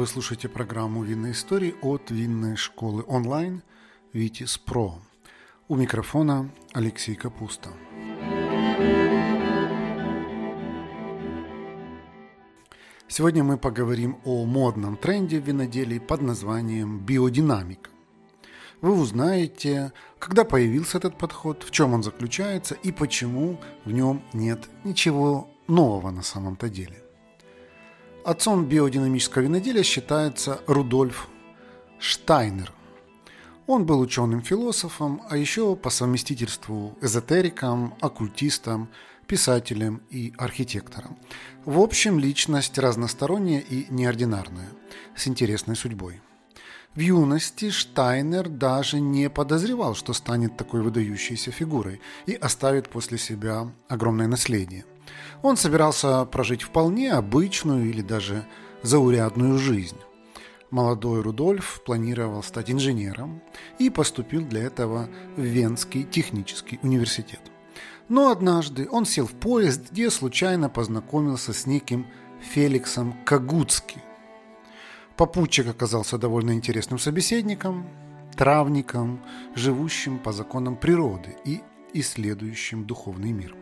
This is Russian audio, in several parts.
Вы слушаете программу «Винные истории» от винной школы онлайн «Витис Про». У микрофона Алексей Капуста. Сегодня мы поговорим о модном тренде в виноделии под названием биодинамика. Вы узнаете, когда появился этот подход, в чем он заключается и почему в нем нет ничего нового на самом-то деле. Отцом биодинамического виноделия считается Рудольф Штайнер. Он был ученым-философом, а еще по совместительству эзотериком, оккультистом, писателем и архитектором. В общем, личность разносторонняя и неординарная, с интересной судьбой. В юности Штайнер даже не подозревал, что станет такой выдающейся фигурой и оставит после себя огромное наследие. Он собирался прожить вполне обычную или даже заурядную жизнь. Молодой Рудольф планировал стать инженером и поступил для этого в Венский технический университет. Но однажды он сел в поезд, где случайно познакомился с неким Феликсом Кагуцки. Попутчик оказался довольно интересным собеседником, травником, живущим по законам природы и исследующим духовный мир.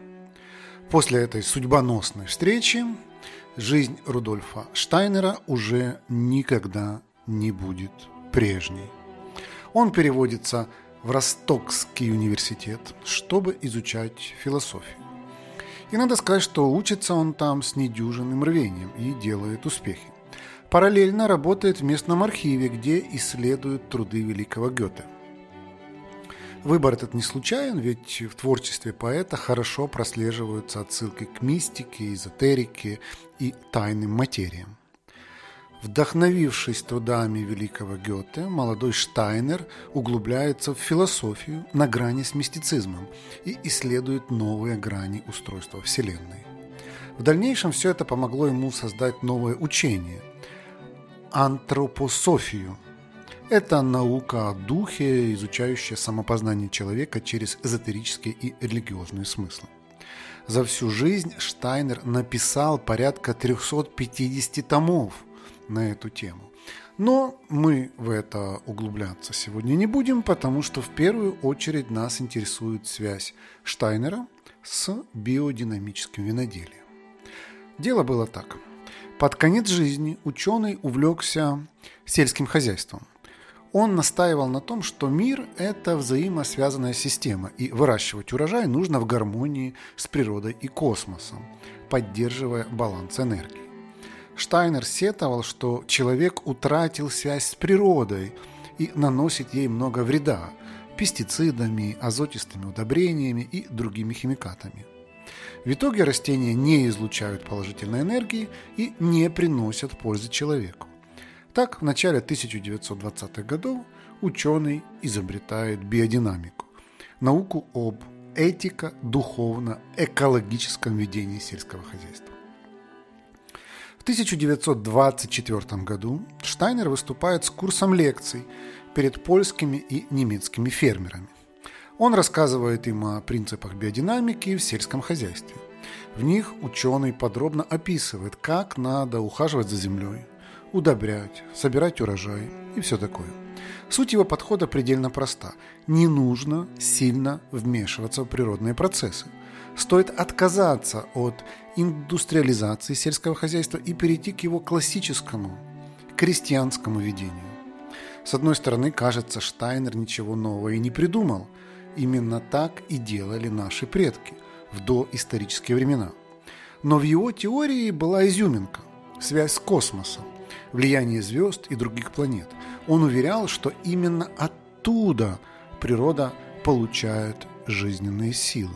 После этой судьбоносной встречи жизнь Рудольфа Штайнера уже никогда не будет прежней. Он переводится в Ростокский университет, чтобы изучать философию. И надо сказать, что учится он там с недюжинным рвением и делает успехи. Параллельно работает в местном архиве, где исследует труды великого Гёте. Выбор этот не случайен, ведь в творчестве поэта хорошо прослеживаются отсылки к мистике, эзотерике и тайным материям. Вдохновившись трудами великого Гёте, молодой Штайнер углубляется в философию на грани с мистицизмом и исследует новые грани устройства Вселенной. В дальнейшем все это помогло ему создать новое учение – антропософию. Это наука о духе, изучающая самопознание человека через эзотерические и религиозные смыслы. За всю жизнь Штайнер написал порядка 350 томов – на эту тему. Но мы в это углубляться сегодня не будем, потому что в первую очередь нас интересует связь Штайнера с биодинамическим виноделием. Дело было так. Под конец жизни ученый увлекся сельским хозяйством. Он настаивал на том, что мир – это взаимосвязанная система, и выращивать урожай нужно в гармонии с природой и космосом, поддерживая баланс энергии. Штайнер сетовал, что человек утратил связь с природой и наносит ей много вреда пестицидами, азотистыми удобрениями и другими химикатами. В итоге растения не излучают положительной энергии и не приносят пользы человеку. Так, в начале 1920-х годов ученый изобретает биодинамику – науку об этико-духовно-экологическом ведении сельского хозяйства. 1924 году Штайнер выступает с курсом лекций перед польскими и немецкими фермерами. Он рассказывает им о принципах биодинамики в сельском хозяйстве. В них ученый подробно описывает, как надо ухаживать за землей, удобрять, собирать урожай и все такое. Суть его подхода предельно проста. Не нужно сильно вмешиваться в природные процессы стоит отказаться от индустриализации сельского хозяйства и перейти к его классическому, крестьянскому ведению. С одной стороны, кажется, Штайнер ничего нового и не придумал. Именно так и делали наши предки в доисторические времена. Но в его теории была изюминка, связь с космосом, влияние звезд и других планет. Он уверял, что именно оттуда природа получает жизненные силы.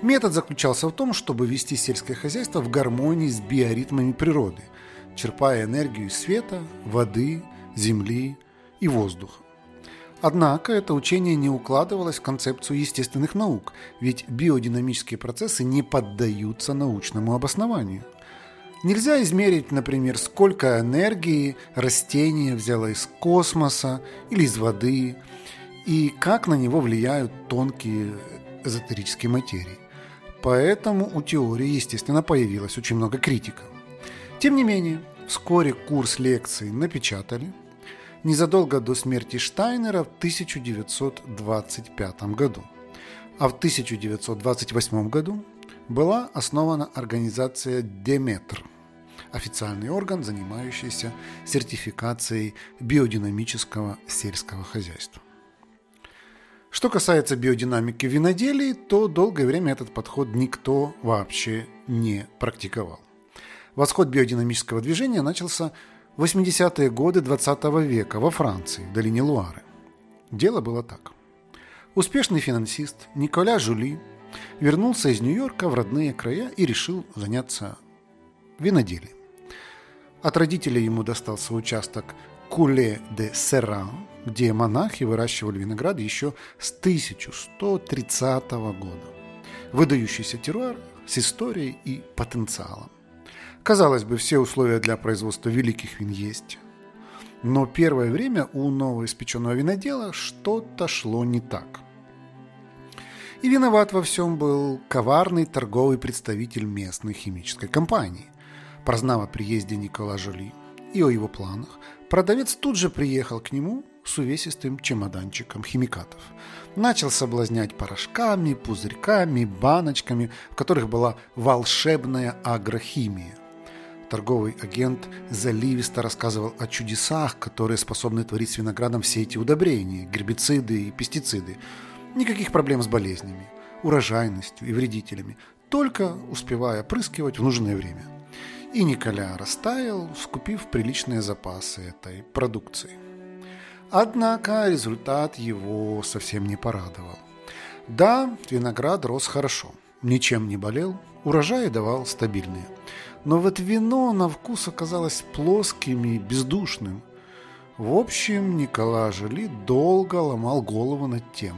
Метод заключался в том, чтобы вести сельское хозяйство в гармонии с биоритмами природы, черпая энергию из света, воды, земли и воздуха. Однако это учение не укладывалось в концепцию естественных наук, ведь биодинамические процессы не поддаются научному обоснованию. Нельзя измерить, например, сколько энергии растение взяло из космоса или из воды, и как на него влияют тонкие эзотерические материи. Поэтому у теории, естественно, появилось очень много критиков. Тем не менее, Вскоре курс лекций напечатали, незадолго до смерти Штайнера в 1925 году. А в 1928 году была основана организация Деметр, официальный орган, занимающийся сертификацией биодинамического сельского хозяйства. Что касается биодинамики виноделий, то долгое время этот подход никто вообще не практиковал. Восход биодинамического движения начался в 80-е годы 20 века во Франции, в долине Луары. Дело было так. Успешный финансист Николя Жули вернулся из Нью-Йорка в родные края и решил заняться виноделием. От родителей ему достался участок Куле де Серран, где монахи выращивали виноград еще с 1130 года. Выдающийся теруар с историей и потенциалом. Казалось бы, все условия для производства великих вин есть. Но первое время у новоиспеченного винодела что-то шло не так. И виноват во всем был коварный торговый представитель местной химической компании. Прознав о приезде Никола Жоли и о его планах, продавец тут же приехал к нему с увесистым чемоданчиком химикатов. Начал соблазнять порошками, пузырьками, баночками, в которых была волшебная агрохимия. Торговый агент заливисто рассказывал о чудесах, которые способны творить с виноградом все эти удобрения, гербициды и пестициды. Никаких проблем с болезнями, урожайностью и вредителями, только успевая опрыскивать в нужное время. И Николя растаял, скупив приличные запасы этой продукции. Однако результат его совсем не порадовал. Да, виноград рос хорошо, ничем не болел, урожаи давал стабильные – но вот вино на вкус оказалось плоским и бездушным. В общем, Николай Жили долго ломал голову над тем,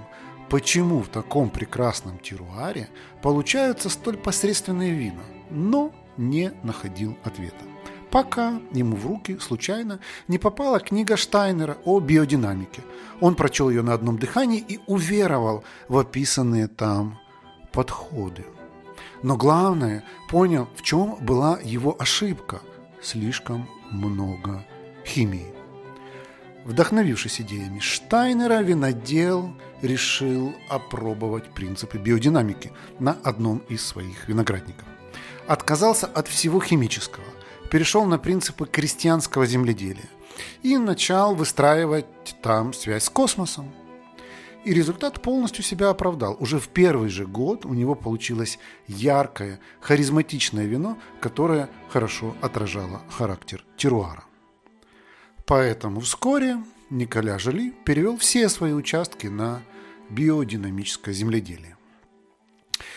почему в таком прекрасном теруаре получаются столь посредственные вина, но не находил ответа. Пока ему в руки случайно не попала книга Штайнера о биодинамике. Он прочел ее на одном дыхании и уверовал в описанные там подходы. Но главное, понял, в чем была его ошибка. Слишком много химии. Вдохновившись идеями Штайнера, винодел решил опробовать принципы биодинамики на одном из своих виноградников. Отказался от всего химического, перешел на принципы крестьянского земледелия и начал выстраивать там связь с космосом. И результат полностью себя оправдал. Уже в первый же год у него получилось яркое, харизматичное вино, которое хорошо отражало характер теруара. Поэтому вскоре Николя Жали перевел все свои участки на биодинамическое земледелие.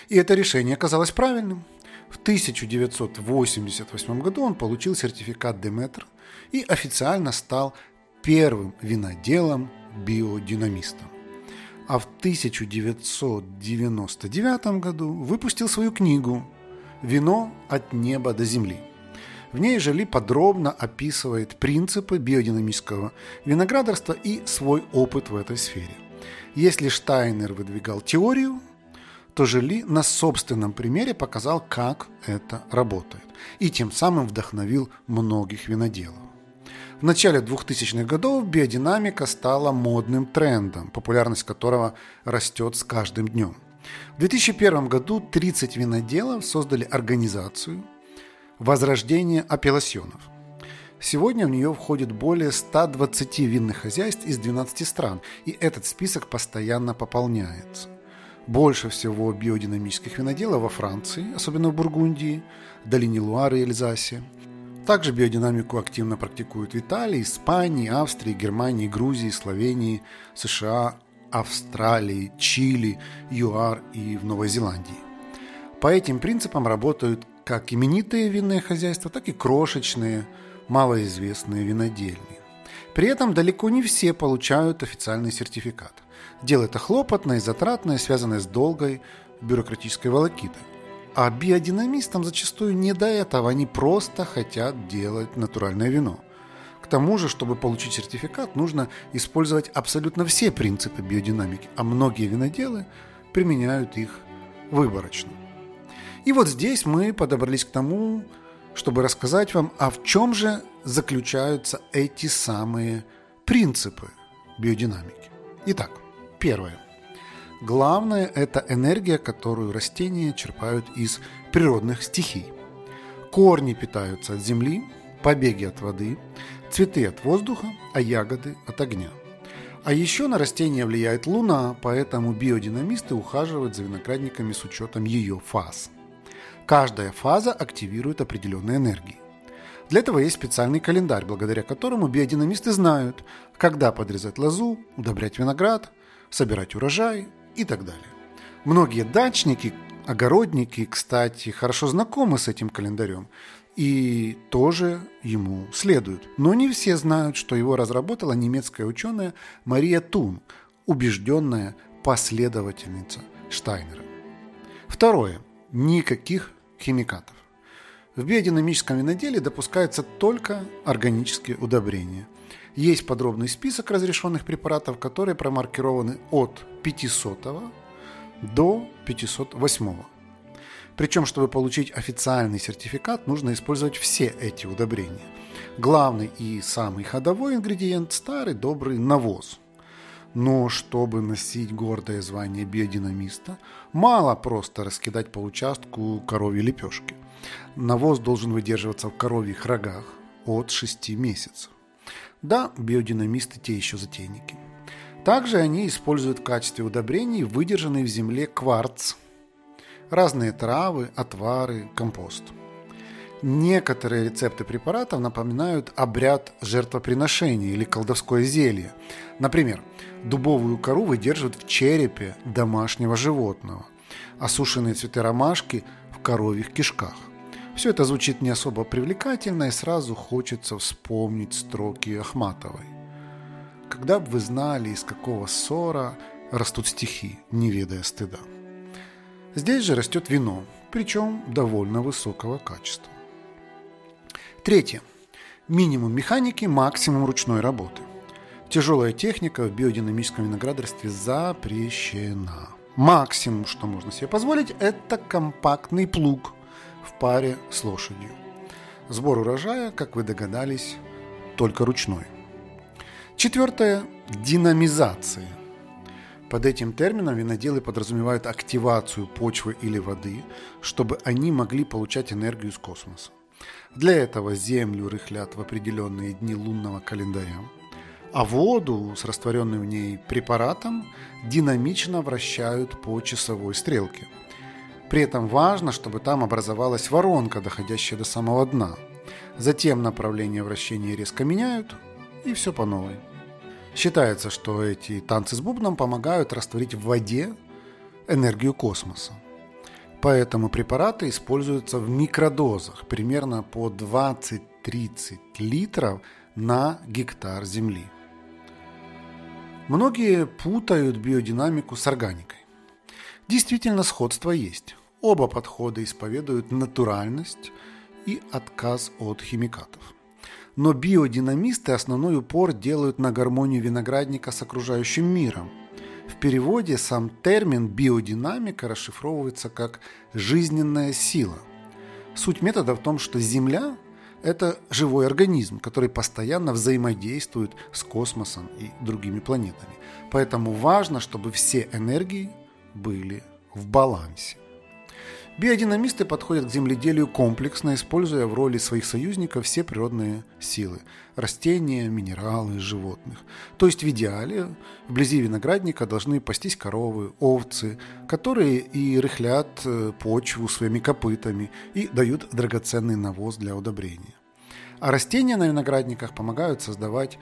И это решение оказалось правильным. В 1988 году он получил сертификат Деметр и официально стал первым виноделом-биодинамистом а в 1999 году выпустил свою книгу «Вино от неба до земли». В ней Жили подробно описывает принципы биодинамического виноградарства и свой опыт в этой сфере. Если Штайнер выдвигал теорию, то Жили на собственном примере показал, как это работает, и тем самым вдохновил многих виноделов. В начале 2000-х годов биодинамика стала модным трендом, популярность которого растет с каждым днем. В 2001 году 30 виноделов создали организацию «Возрождение апелласьонов». Сегодня в нее входит более 120 винных хозяйств из 12 стран, и этот список постоянно пополняется. Больше всего биодинамических виноделов во Франции, особенно в Бургундии, долине Луары и Эльзасе – также биодинамику активно практикуют в Италии, Испании, Австрии, Германии, Грузии, Словении, США, Австралии, Чили, ЮАР и в Новой Зеландии. По этим принципам работают как именитые винные хозяйства, так и крошечные, малоизвестные винодельни. При этом далеко не все получают официальный сертификат. Дело это хлопотное, затратное, связанное с долгой бюрократической волокитой. А биодинамистам зачастую не до этого, они просто хотят делать натуральное вино. К тому же, чтобы получить сертификат, нужно использовать абсолютно все принципы биодинамики, а многие виноделы применяют их выборочно. И вот здесь мы подобрались к тому, чтобы рассказать вам, а в чем же заключаются эти самые принципы биодинамики. Итак, первое. Главное – это энергия, которую растения черпают из природных стихий. Корни питаются от земли, побеги от воды, цветы от воздуха, а ягоды от огня. А еще на растения влияет Луна, поэтому биодинамисты ухаживают за виноградниками с учетом ее фаз. Каждая фаза активирует определенные энергии. Для этого есть специальный календарь, благодаря которому биодинамисты знают, когда подрезать лозу, удобрять виноград, собирать урожай и так далее. Многие дачники, огородники, кстати, хорошо знакомы с этим календарем и тоже ему следуют. Но не все знают, что его разработала немецкая ученая Мария Тун, убежденная последовательница Штайнера. Второе. Никаких химикатов. В биодинамическом виноделии допускаются только органические удобрения. Есть подробный список разрешенных препаратов, которые промаркированы от 500 до 508. Причем, чтобы получить официальный сертификат, нужно использовать все эти удобрения. Главный и самый ходовой ингредиент – старый добрый навоз. Но чтобы носить гордое звание биодинамиста, мало просто раскидать по участку коровьи лепешки. Навоз должен выдерживаться в коровьих рогах от 6 месяцев. Да, биодинамисты те еще затейники. Также они используют в качестве удобрений выдержанный в земле кварц, разные травы, отвары, компост. Некоторые рецепты препаратов напоминают обряд жертвоприношения или колдовское зелье. Например, дубовую кору выдерживают в черепе домашнего животного, а сушеные цветы ромашки в коровьих кишках. Все это звучит не особо привлекательно, и сразу хочется вспомнить строки Ахматовой. Когда бы вы знали, из какого ссора растут стихи, не ведая стыда. Здесь же растет вино, причем довольно высокого качества. Третье. Минимум механики, максимум ручной работы. Тяжелая техника в биодинамическом виноградарстве запрещена. Максимум, что можно себе позволить, это компактный плуг – в паре с лошадью. Сбор урожая, как вы догадались, только ручной. Четвертое – динамизация. Под этим термином виноделы подразумевают активацию почвы или воды, чтобы они могли получать энергию из космоса. Для этого землю рыхлят в определенные дни лунного календаря, а воду с растворенным в ней препаратом динамично вращают по часовой стрелке – при этом важно, чтобы там образовалась воронка, доходящая до самого дна. Затем направление вращения резко меняют, и все по новой. Считается, что эти танцы с бубном помогают растворить в воде энергию космоса. Поэтому препараты используются в микродозах, примерно по 20-30 литров на гектар земли. Многие путают биодинамику с органикой. Действительно, сходство есть. Оба подхода исповедуют натуральность и отказ от химикатов. Но биодинамисты основной упор делают на гармонию виноградника с окружающим миром. В переводе сам термин биодинамика расшифровывается как «жизненная сила». Суть метода в том, что Земля – это живой организм, который постоянно взаимодействует с космосом и другими планетами. Поэтому важно, чтобы все энергии были в балансе. Биодинамисты подходят к земледелию комплексно, используя в роли своих союзников все природные силы – растения, минералы, животных. То есть в идеале вблизи виноградника должны пастись коровы, овцы, которые и рыхлят э, почву своими копытами и дают драгоценный навоз для удобрения. А растения на виноградниках помогают создавать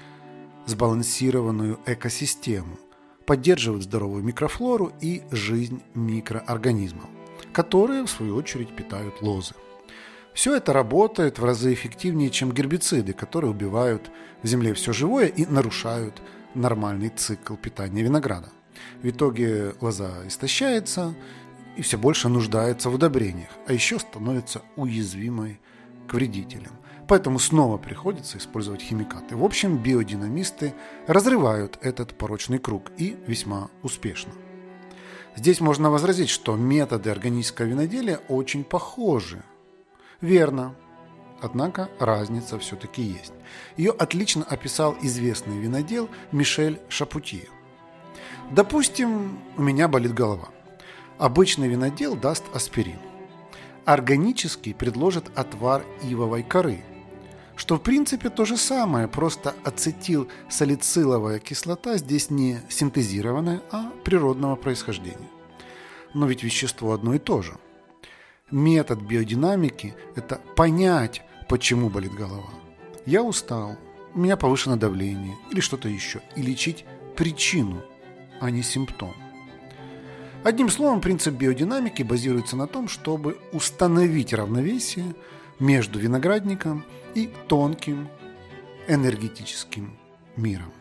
сбалансированную экосистему, поддерживают здоровую микрофлору и жизнь микроорганизмов которые, в свою очередь, питают лозы. Все это работает в разы эффективнее, чем гербициды, которые убивают в земле все живое и нарушают нормальный цикл питания винограда. В итоге лоза истощается и все больше нуждается в удобрениях, а еще становится уязвимой к вредителям. Поэтому снова приходится использовать химикаты. В общем, биодинамисты разрывают этот порочный круг и весьма успешно. Здесь можно возразить, что методы органического виноделия очень похожи. Верно. однако разница все-таки есть. Ее отлично описал известный винодел Мишель Шапутье. Допустим, у меня болит голова. Обычный винодел даст аспирин. Органический предложит отвар ивовой коры, что в принципе то же самое, просто ацетилсалициловая кислота здесь не синтезированная, а природного происхождения. Но ведь вещество одно и то же – метод биодинамики – это понять, почему болит голова. Я устал, у меня повышено давление или что-то еще, и лечить причину, а не симптом. Одним словом, принцип биодинамики базируется на том, чтобы установить равновесие между виноградником и тонким энергетическим миром.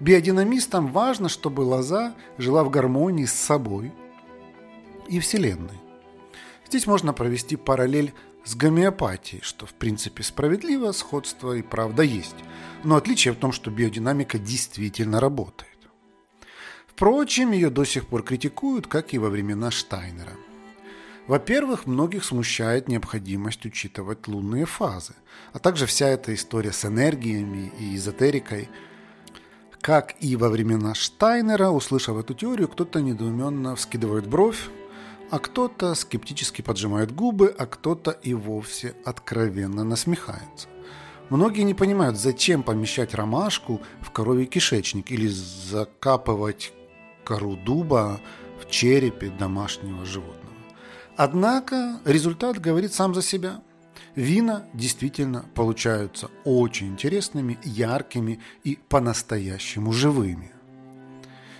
Биодинамистам важно, чтобы лоза жила в гармонии с собой и Вселенной. Здесь можно провести параллель с гомеопатией, что в принципе справедливо, сходство и правда есть. Но отличие в том, что биодинамика действительно работает. Впрочем, ее до сих пор критикуют, как и во времена Штайнера. Во-первых, многих смущает необходимость учитывать лунные фазы, а также вся эта история с энергиями и эзотерикой. Как и во времена Штайнера, услышав эту теорию, кто-то недоуменно вскидывает бровь, а кто-то скептически поджимает губы, а кто-то и вовсе откровенно насмехается. Многие не понимают, зачем помещать ромашку в коровий кишечник или закапывать кору дуба в черепе домашнего животного. Однако результат говорит сам за себя. Вина действительно получаются очень интересными, яркими и по-настоящему живыми.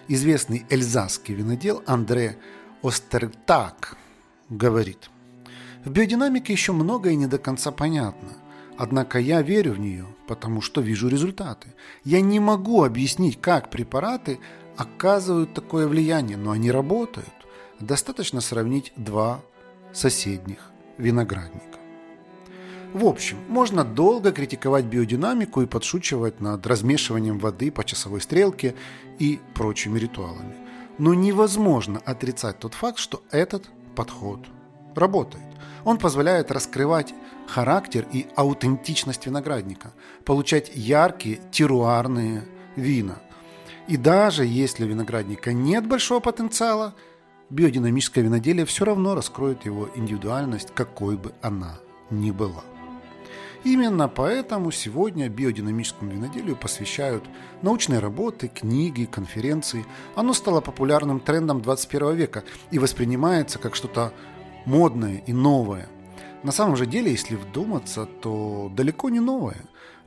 Известный эльзасский винодел Андре Остердак говорит, в биодинамике еще многое не до конца понятно, однако я верю в нее, потому что вижу результаты. Я не могу объяснить, как препараты оказывают такое влияние, но они работают. Достаточно сравнить два соседних виноградника. В общем, можно долго критиковать биодинамику и подшучивать над размешиванием воды по часовой стрелке и прочими ритуалами. Но невозможно отрицать тот факт, что этот подход работает. Он позволяет раскрывать характер и аутентичность виноградника, получать яркие теруарные вина. И даже если у виноградника нет большого потенциала, биодинамическое виноделие все равно раскроет его индивидуальность, какой бы она ни была. Именно поэтому сегодня биодинамическому виноделию посвящают научные работы, книги, конференции. Оно стало популярным трендом 21 века и воспринимается как что-то модное и новое. На самом же деле, если вдуматься, то далеко не новое.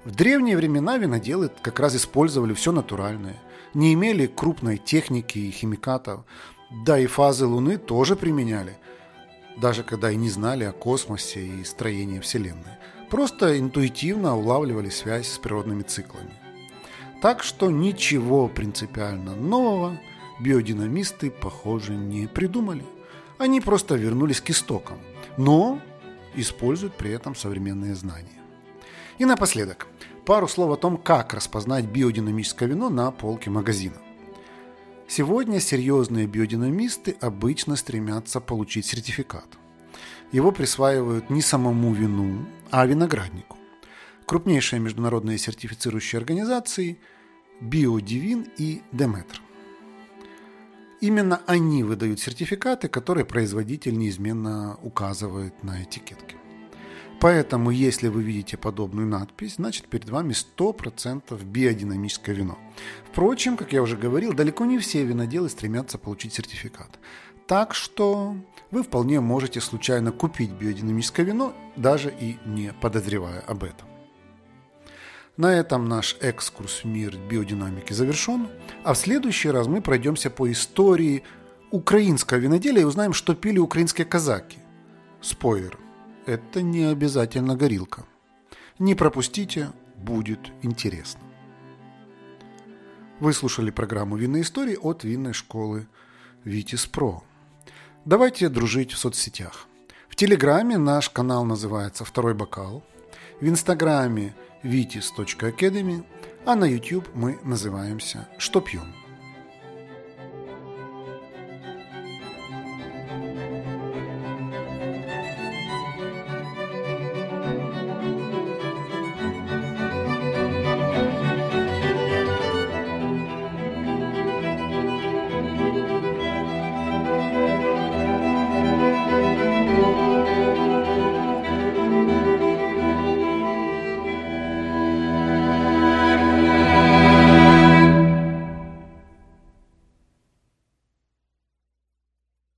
В древние времена виноделы как раз использовали все натуральное, не имели крупной техники и химикатов, да и фазы Луны тоже применяли, даже когда и не знали о космосе и строении Вселенной просто интуитивно улавливали связь с природными циклами. Так что ничего принципиально нового биодинамисты, похоже, не придумали. Они просто вернулись к истокам, но используют при этом современные знания. И напоследок, пару слов о том, как распознать биодинамическое вино на полке магазина. Сегодня серьезные биодинамисты обычно стремятся получить сертификат – его присваивают не самому вину, а винограднику. Крупнейшие международные сертифицирующие организации – Биодивин и Деметр. Именно они выдают сертификаты, которые производитель неизменно указывает на этикетке. Поэтому, если вы видите подобную надпись, значит перед вами 100% биодинамическое вино. Впрочем, как я уже говорил, далеко не все виноделы стремятся получить сертификат. Так что вы вполне можете случайно купить биодинамическое вино, даже и не подозревая об этом. На этом наш экскурс в мир биодинамики завершен, а в следующий раз мы пройдемся по истории украинского виноделия и узнаем, что пили украинские казаки. Спойлер, это не обязательно горилка. Не пропустите, будет интересно. Вы слушали программу «Винные истории» от винной школы «Витис Про». Давайте дружить в соцсетях. В Телеграме наш канал называется «Второй бокал», в Инстаграме vitis.academy, а на YouTube мы называемся «Что пьем?».